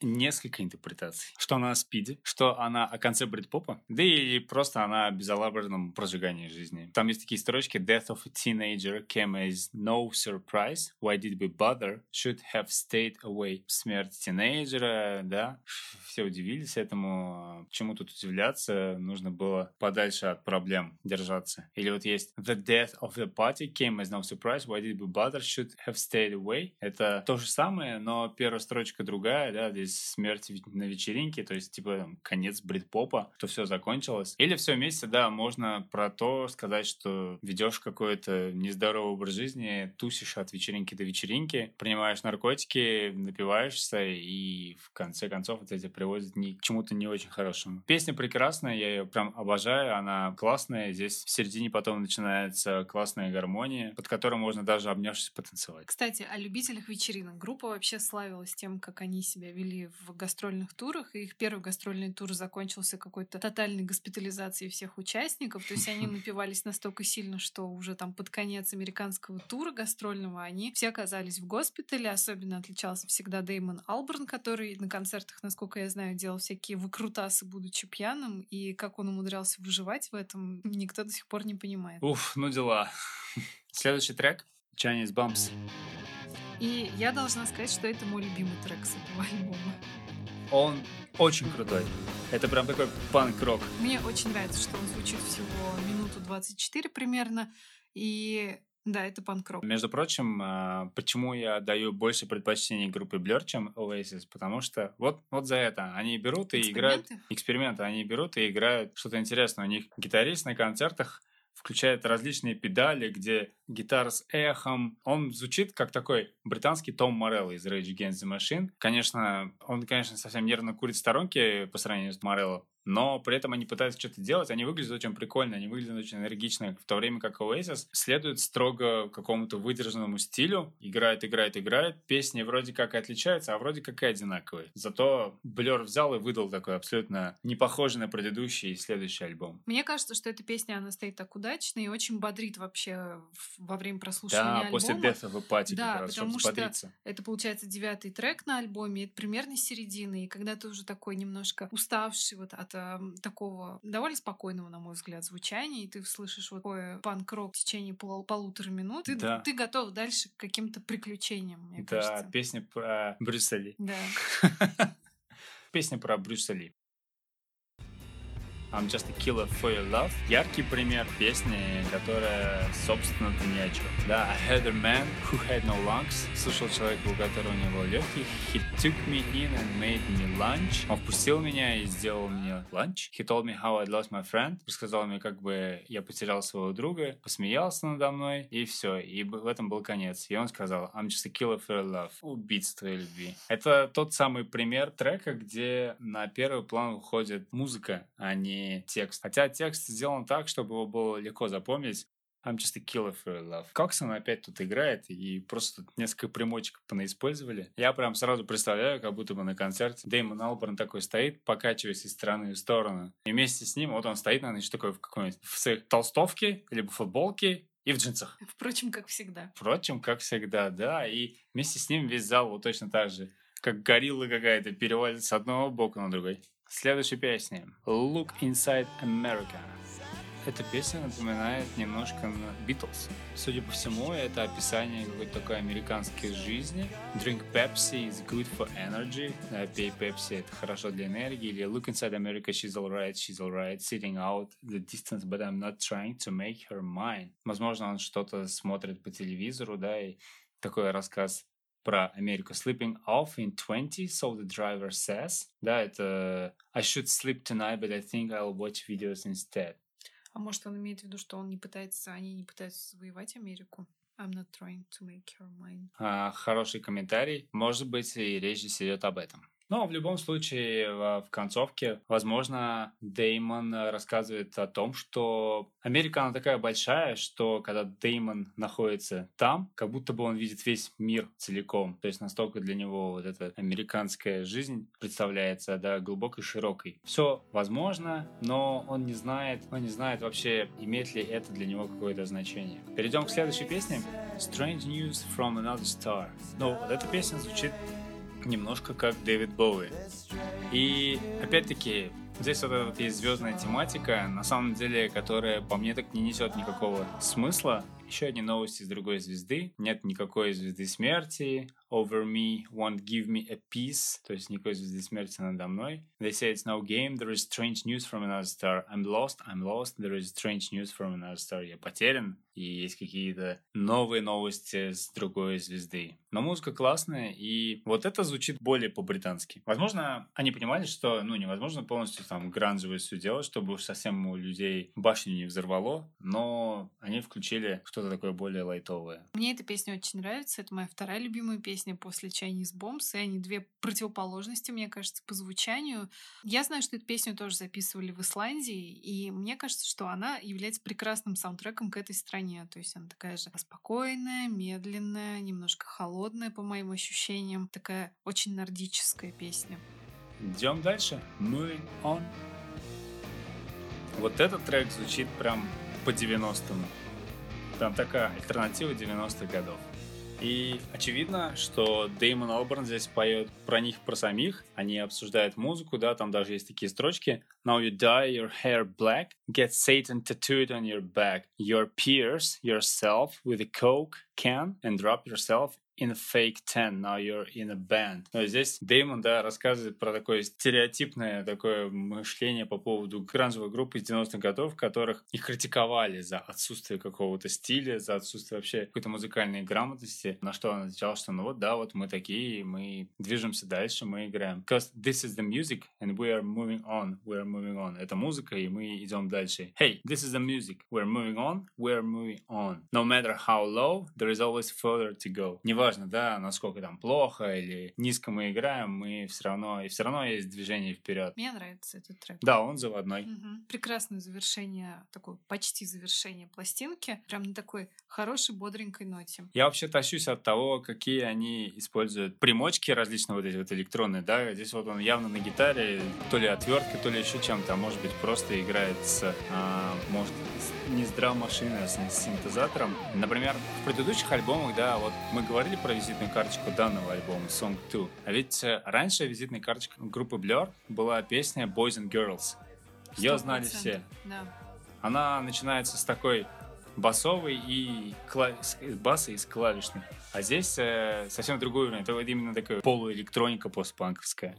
Speaker 1: несколько интерпретаций. Что она о спиде, что она о конце брит-попа, да и просто она о безалаберном прожигании жизни. Там есть такие строчки «Death of a teenager came as no surprise. Why did we bother? Should have stayed away». Смерть тинейджера, да, все удивились этому. Чему тут удивляться? Нужно было подальше от проблем держаться. Или вот есть «The death of the party came as no surprise. Why did we bother? Should have stayed away». Это то же самое, но первая строчка другая, да, здесь смерть на вечеринке, то есть, типа, конец брит-попа, что все закончилось. Или все вместе, да, можно про то сказать, что ведешь какой-то нездоровый образ жизни, тусишь от вечеринки до вечеринки, принимаешь наркотики, напиваешься, и в конце концов это тебя приводит ни к чему-то не очень хорошему. Песня прекрасная, я ее прям обожаю, она классная, здесь в середине потом начинается классная гармония, под которой можно даже обнявшись потанцевать.
Speaker 2: Кстати, о любителях вечеринок. Группа вообще славилась тем, как они себя вели в гастрольных турах, и их первый гастрольный тур закончился какой-то тотальной госпитализацией всех участников, то есть они напивались настолько сильно, что уже там под конец американского тура гастрольного они все оказались в госпитале, особенно отличался всегда Деймон Алберн, который на концертах, насколько я знаю, делал всякие выкрутасы, будучи пьяным, и как он умудрялся выживать в этом, никто до сих пор не понимает.
Speaker 1: Уф, ну дела. Следующий трек Chinese Bumps.
Speaker 2: И я должна сказать, что это мой любимый трек с этого альбома.
Speaker 1: Он очень крутой. Это прям такой панк-рок.
Speaker 2: Мне очень нравится, что он звучит всего минуту 24 примерно. И да, это панк-рок.
Speaker 1: Между прочим, а, почему я даю больше предпочтений группе Blur, чем Oasis? Потому что вот, вот за это. Они берут и играют... Эксперименты. Они берут и играют что-то интересное. У них гитарист на концертах включает различные педали, где гитара с эхом. Он звучит как такой британский Том Морелло из Rage Against the Machine. Конечно, он, конечно, совсем нервно курит сторонке по сравнению с Морелло, но при этом они пытаются что-то делать, они выглядят очень прикольно, они выглядят очень энергично, в то время как Oasis следует строго какому-то выдержанному стилю, играет, играет, играет, песни вроде как и отличаются, а вроде как и одинаковые. Зато Blur взял и выдал такой абсолютно не похожий на предыдущий и следующий альбом.
Speaker 2: Мне кажется, что эта песня, она стоит так удачно и очень бодрит вообще во время прослушивания да, альбома.
Speaker 1: после Death of a Party
Speaker 2: да,
Speaker 1: раз,
Speaker 2: потому что это, получается, девятый трек на альбоме, это примерно середина, и когда ты уже такой немножко уставший вот от какого-то такого довольно спокойного, на мой взгляд, звучания, и ты слышишь вот такой панк-рок в течение пол полутора минут, ты, да. ты готов дальше к каким-то приключениям, мне
Speaker 1: да,
Speaker 2: кажется.
Speaker 1: песня про Брюссели.
Speaker 2: Да.
Speaker 1: Песня про Брюссели. I'm Just a Killer for Your Love. Яркий пример песни, которая, собственно, ты ни о чем. Да, I had a man who had no lungs. Слышал человека, у которого не было легких. He took me in and made me lunch. Он впустил меня и сделал мне ланч. He told me how I lost my friend. Рассказал мне, как бы я потерял своего друга. Посмеялся надо мной. И все. И в этом был конец. И он сказал, I'm just a killer for your love. Убийца твоей любви. Это тот самый пример трека, где на первый план уходит музыка, а не текст. Хотя текст сделан так, чтобы его было легко запомнить. I'm just a killer for love. Коксон опять тут играет, и просто тут несколько примочек понаиспользовали. Я прям сразу представляю, как будто бы на концерте Дэймон Алберн такой стоит, покачиваясь из стороны в сторону. И вместе с ним, вот он стоит, наверное, еще такой в какой-нибудь в своих толстовке, либо футболке, и в джинсах.
Speaker 2: Впрочем, как всегда.
Speaker 1: Впрочем, как всегда, да. И вместе с ним весь зал вот точно так же, как горилла какая-то, перевалится с одного бока на другой. Следующая песня Look Inside America. Эта песня напоминает немножко на Beatles. Судя по всему, это описание какой-то такой американской жизни. Drink Pepsi is good for energy. Пей Pepsi, это хорошо для энергии. Или Look inside America, she's alright, she's alright. Sitting out the distance, but I'm not trying to make her mine. Возможно, он что-то смотрит по телевизору, да, и такой рассказ про Америку. Sleeping off in 20, so the driver says. Да, это I should sleep tonight, but I think I'll watch videos instead.
Speaker 2: А может, он имеет в виду, что он не пытается, они не пытаются завоевать Америку? I'm not trying to make her mine.
Speaker 1: А, хороший комментарий. Может быть, и речь здесь идет об этом. Но в любом случае, в концовке, возможно, Деймон рассказывает о том, что Америка, она такая большая, что когда Деймон находится там, как будто бы он видит весь мир целиком. То есть настолько для него вот эта американская жизнь представляется, да, глубокой, широкой. Все возможно, но он не знает, он не знает вообще, имеет ли это для него какое-то значение. Перейдем к следующей песне. Strange News from Another Star. Ну, вот эта песня звучит немножко как Дэвид Боуи. И опять-таки, здесь вот, вот есть звездная тематика, на самом деле, которая по мне так не несет никакого смысла. Еще одни новости с другой звезды. Нет никакой звезды смерти. Over me won't give me a peace. То есть никакой звезды смерти надо мной. They say it's no game. There is strange news from another star. I'm lost. I'm lost. There is strange news from another star. Я потерян. И есть какие-то новые новости с другой звезды. Но музыка классная, и вот это звучит более по-британски. Возможно, они понимали, что ну, невозможно полностью там гранжевое все делать, чтобы уж совсем у людей башню не взорвало, но они включили что-то такое более лайтовое.
Speaker 2: Мне эта песня очень нравится. Это моя вторая любимая песня после Chinese Bombs, и они две противоположности, мне кажется, по звучанию. Я знаю, что эту песню тоже записывали в Исландии, и мне кажется, что она является прекрасным саундтреком к этой стране. То есть она такая же спокойная, медленная, немножко холодная, по моим ощущениям. Такая очень нордическая песня.
Speaker 1: Идем дальше. Moving on. Вот этот трек звучит прям по 90-м. Прям такая альтернатива 90-х годов. И очевидно, что Деймон Алберн здесь поет про них, про самих. Они обсуждают музыку, да, там даже есть такие строчки. Now you dye your hair black, get Satan tattooed on your back. Your pierce yourself with a coke can and drop yourself in fake ten, now you're in a band. Но здесь Деймон, да, рассказывает про такое стереотипное такое мышление по поводу гранжевой группы из 90-х годов, которых их критиковали за отсутствие какого-то стиля, за отсутствие вообще какой-то музыкальной грамотности, на что он отвечал, что ну вот, да, вот мы такие, мы движемся дальше, мы играем. Because this is the music, and we are moving on, we are moving on. Это музыка, и мы идем дальше. Hey, this is the music, we're moving on, we're moving on. No matter how low, there is always further to go. Неважно, неважно, да, насколько там плохо или низко мы играем, мы все равно, и все равно есть движение вперед.
Speaker 2: Мне нравится этот трек.
Speaker 1: Да, он заводной.
Speaker 2: Угу. Прекрасное завершение, такое почти завершение пластинки. Прям на такой хорошей, бодренькой ноте.
Speaker 1: Я вообще тащусь от того, какие они используют примочки различные вот эти вот электронные, да, здесь вот он явно на гитаре, то ли отвертка, то ли еще чем-то, а может быть просто играет с, а, может, с драм-машиной, а с синтезатором. Например, в предыдущих альбомах, да, вот мы говорили про визитную карточку данного альбома Song 2. А ведь э, раньше визитной карточкой группы Blur была песня Boys and Girls. Ее знали все.
Speaker 2: Да.
Speaker 1: Она начинается с такой басовой и кла... баса и с клавишной. А здесь э, совсем другой уровень. Это вот именно такая полуэлектроника постпанковская.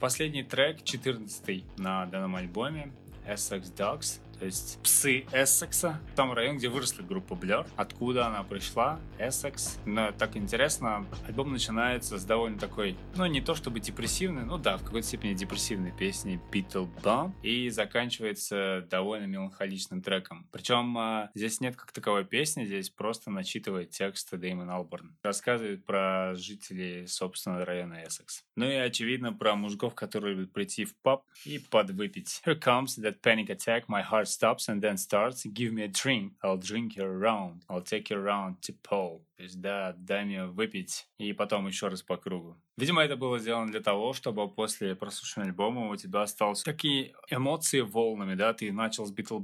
Speaker 1: Последний трек, 14 на данном альбоме, Essex Dogs, то есть псы Эссекса. Там район, где выросла группа Blur. Откуда она пришла, Эссекс. Но так интересно, альбом начинается с довольно такой, ну не то чтобы депрессивной, ну да, в какой-то степени депрессивной песни Beatle Bum. И заканчивается довольно меланхоличным треком. Причем а, здесь нет как таковой песни, здесь просто начитывает текст Дэймон Алборн. Рассказывает про жителей собственного района Эссекс. Ну и очевидно про мужиков, которые любят прийти в паб и подвыпить. Here comes that panic attack, my heart stops and then starts. Give me a drink, I'll drink you around. I'll take you around to pole. То есть, да, дай мне выпить и потом еще раз по кругу. Видимо, это было сделано для того, чтобы после прослушивания альбома у тебя остались такие эмоции волнами, да, ты начал с Beatle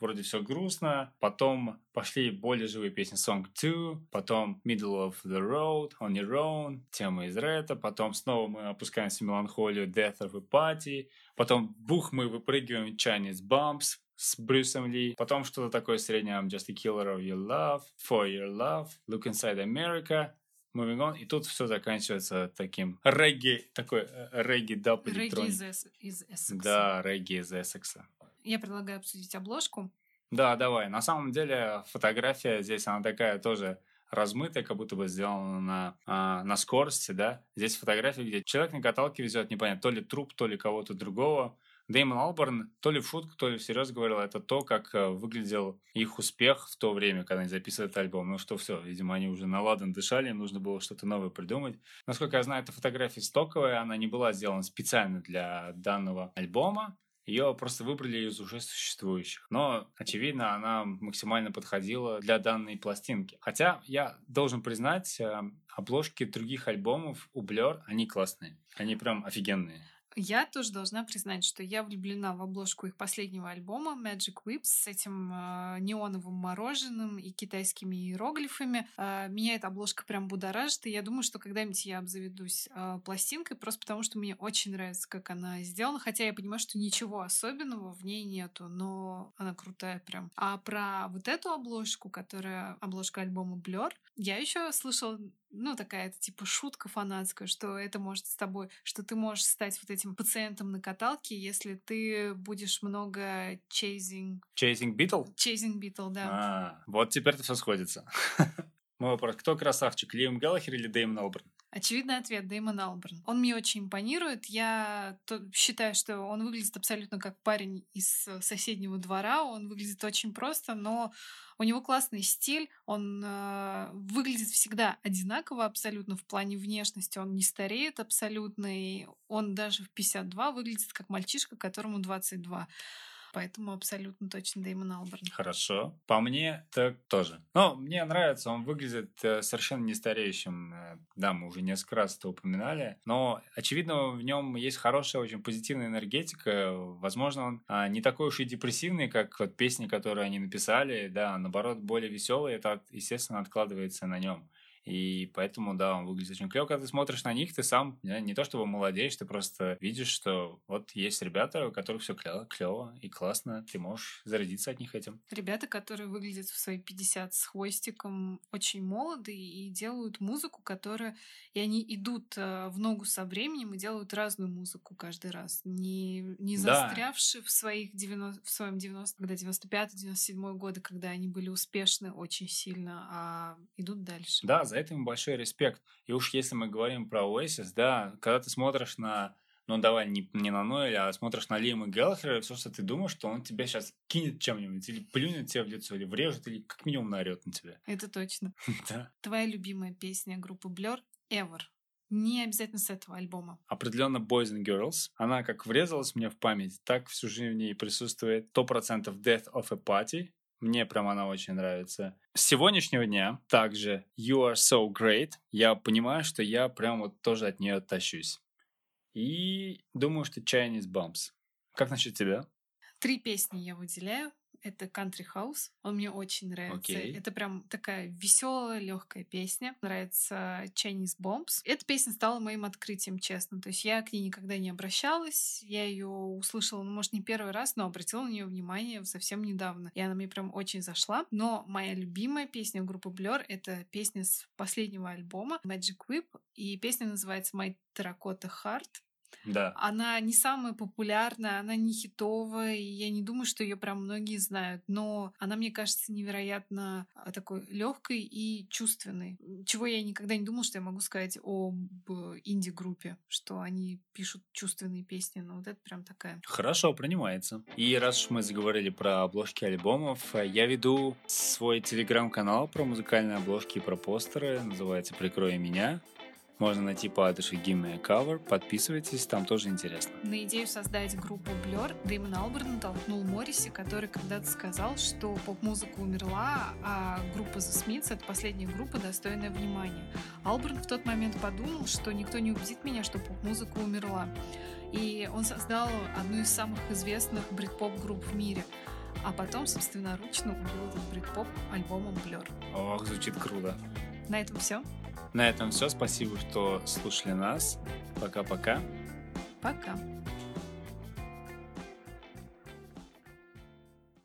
Speaker 1: вроде все грустно, потом пошли более живые песни Song 2, потом Middle of the Road, On Your Own, тема из Рэта, потом снова мы опускаемся в меланхолию Death of a Party, потом бух мы выпрыгиваем Chinese Bumps, с Брюсом Ли. Потом что-то такое среднее I'm just a killer of your love, for your love, look inside America, moving on. И тут все заканчивается таким регги, такой э,
Speaker 2: Регги
Speaker 1: электроник.
Speaker 2: из, Эс- из Эссекса.
Speaker 1: Да, регги из Эссекса.
Speaker 2: Я предлагаю обсудить обложку.
Speaker 1: Да, давай. На самом деле фотография здесь, она такая тоже размытая, как будто бы сделана на, а, на скорости, да. Здесь фотография, где человек на каталке везет, непонятно, то ли труп, то ли кого-то другого. Дэймон Алборн то ли в шутку, то ли всерьез говорил, это то, как э, выглядел их успех в то время, когда они записывали этот альбом. Ну что, все, видимо, они уже на ладан дышали, им нужно было что-то новое придумать. Насколько я знаю, эта фотография стоковая, она не была сделана специально для данного альбома. Ее просто выбрали из уже существующих. Но, очевидно, она максимально подходила для данной пластинки. Хотя я должен признать, э, обложки других альбомов у Blur, они классные. Они прям офигенные.
Speaker 2: Я тоже должна признать, что я влюблена в обложку их последнего альбома Magic Whip с этим э, неоновым мороженым и китайскими иероглифами. Э, меня эта обложка прям будоражит, и я думаю, что когда-нибудь я обзаведусь э, пластинкой, просто потому что мне очень нравится, как она сделана, хотя я понимаю, что ничего особенного в ней нету, но она крутая прям. А про вот эту обложку, которая обложка альбома Blur, я еще слышала ну, такая это типа шутка фанатская, что это может с тобой, что ты можешь стать вот этим пациентом на каталке, если ты будешь много chasing...
Speaker 1: Chasing Beetle?
Speaker 2: Chasing Beetle, да.
Speaker 1: А, вот теперь-то все сходится. Мой вопрос, кто красавчик, Лиам Галлахер или Дэймон Алберн?
Speaker 2: Очевидный ответ Дэймон Алберн. Он мне очень импонирует. Я считаю, что он выглядит абсолютно как парень из э, соседнего двора. Он выглядит очень просто, но у него классный стиль. Он э, выглядит всегда одинаково абсолютно в плане внешности. Он не стареет абсолютно. И он даже в 52 выглядит как мальчишка, которому 22. Поэтому абсолютно точно Дэймон Алберн.
Speaker 1: Хорошо. По мне, так тоже. Но мне нравится, он выглядит э, совершенно не стареющим. Э, Да, мы уже несколько раз это упоминали. Но, очевидно, в нем есть хорошая, очень позитивная энергетика. Возможно, он а, не такой уж и депрессивный, как вот песни, которые они написали. Да, а наоборот, более веселый. Это, естественно, откладывается на нем. И поэтому, да, он выглядит очень клево. Когда ты смотришь на них, ты сам не, то чтобы молодеешь, ты просто видишь, что вот есть ребята, у которых все клево, клево и классно. Ты можешь зарядиться от них этим.
Speaker 2: Ребята, которые выглядят в свои 50 с хвостиком, очень молоды и делают музыку, которая... И они идут э, в ногу со временем и делают разную музыку каждый раз. Не, не
Speaker 1: Да.
Speaker 2: застрявши в, своих 90, в своем 90... Когда 95-97 годы, когда они были успешны очень сильно, а идут дальше.
Speaker 1: Да, за это им большой респект. И уж если мы говорим про Oasis, да, когда ты смотришь на ну давай не, не на Ноэля, а смотришь на Лиама Геллахера, все, что ты думаешь, что он тебя сейчас кинет чем-нибудь, или плюнет тебе в лицо, или врежет, или как минимум наорет на тебя.
Speaker 2: Это точно.
Speaker 1: Да.
Speaker 2: Твоя любимая песня группы Blur Ever. Не обязательно с этого альбома.
Speaker 1: Определенно Boys and Girls. Она как врезалась мне в память, так всю жизнь в ней присутствует. 100% Death of a Party. Мне прям она очень нравится. С сегодняшнего дня также You Are So Great. Я понимаю, что я прям вот тоже от нее тащусь. И думаю, что Chinese Bumps. Как насчет тебя?
Speaker 2: Три песни я выделяю. Это Country House. Он мне очень нравится.
Speaker 1: Окей.
Speaker 2: Это прям такая веселая, легкая песня. Нравится Chinese Bombs. Эта песня стала моим открытием, честно. То есть я к ней никогда не обращалась. Я ее услышала, ну, может, не первый раз, но обратила на нее внимание совсем недавно. И она мне прям очень зашла. Но моя любимая песня группы Blur — это песня с последнего альбома Magic Whip. И песня называется My Terracotta Heart.
Speaker 1: Да.
Speaker 2: Она не самая популярная, она не хитовая, и я не думаю, что ее прям многие знают, но она, мне кажется, невероятно а, такой легкой и чувственной. Чего я никогда не думала, что я могу сказать об инди-группе, что они пишут чувственные песни, но вот это прям такая.
Speaker 1: Хорошо, принимается. И раз уж мы заговорили про обложки альбомов, я веду свой телеграм-канал про музыкальные обложки и про постеры, называется «Прикрой меня». Можно найти по адресу Give Me a Cover. Подписывайтесь, там тоже интересно.
Speaker 2: На идею создать группу Blur Дэймон Алберн натолкнул Морриси, который когда-то сказал, что поп-музыка умерла, а группа The Smiths — это последняя группа, достойная внимания. Алберн в тот момент подумал, что никто не убедит меня, что поп-музыка умерла. И он создал одну из самых известных брит-поп-групп в мире а потом собственноручно убил этот брит-поп альбомом Blur.
Speaker 1: Ох, звучит круто.
Speaker 2: На этом все.
Speaker 1: На этом все. Спасибо, что слушали нас. Пока-пока.
Speaker 2: Пока. -пока. Пока.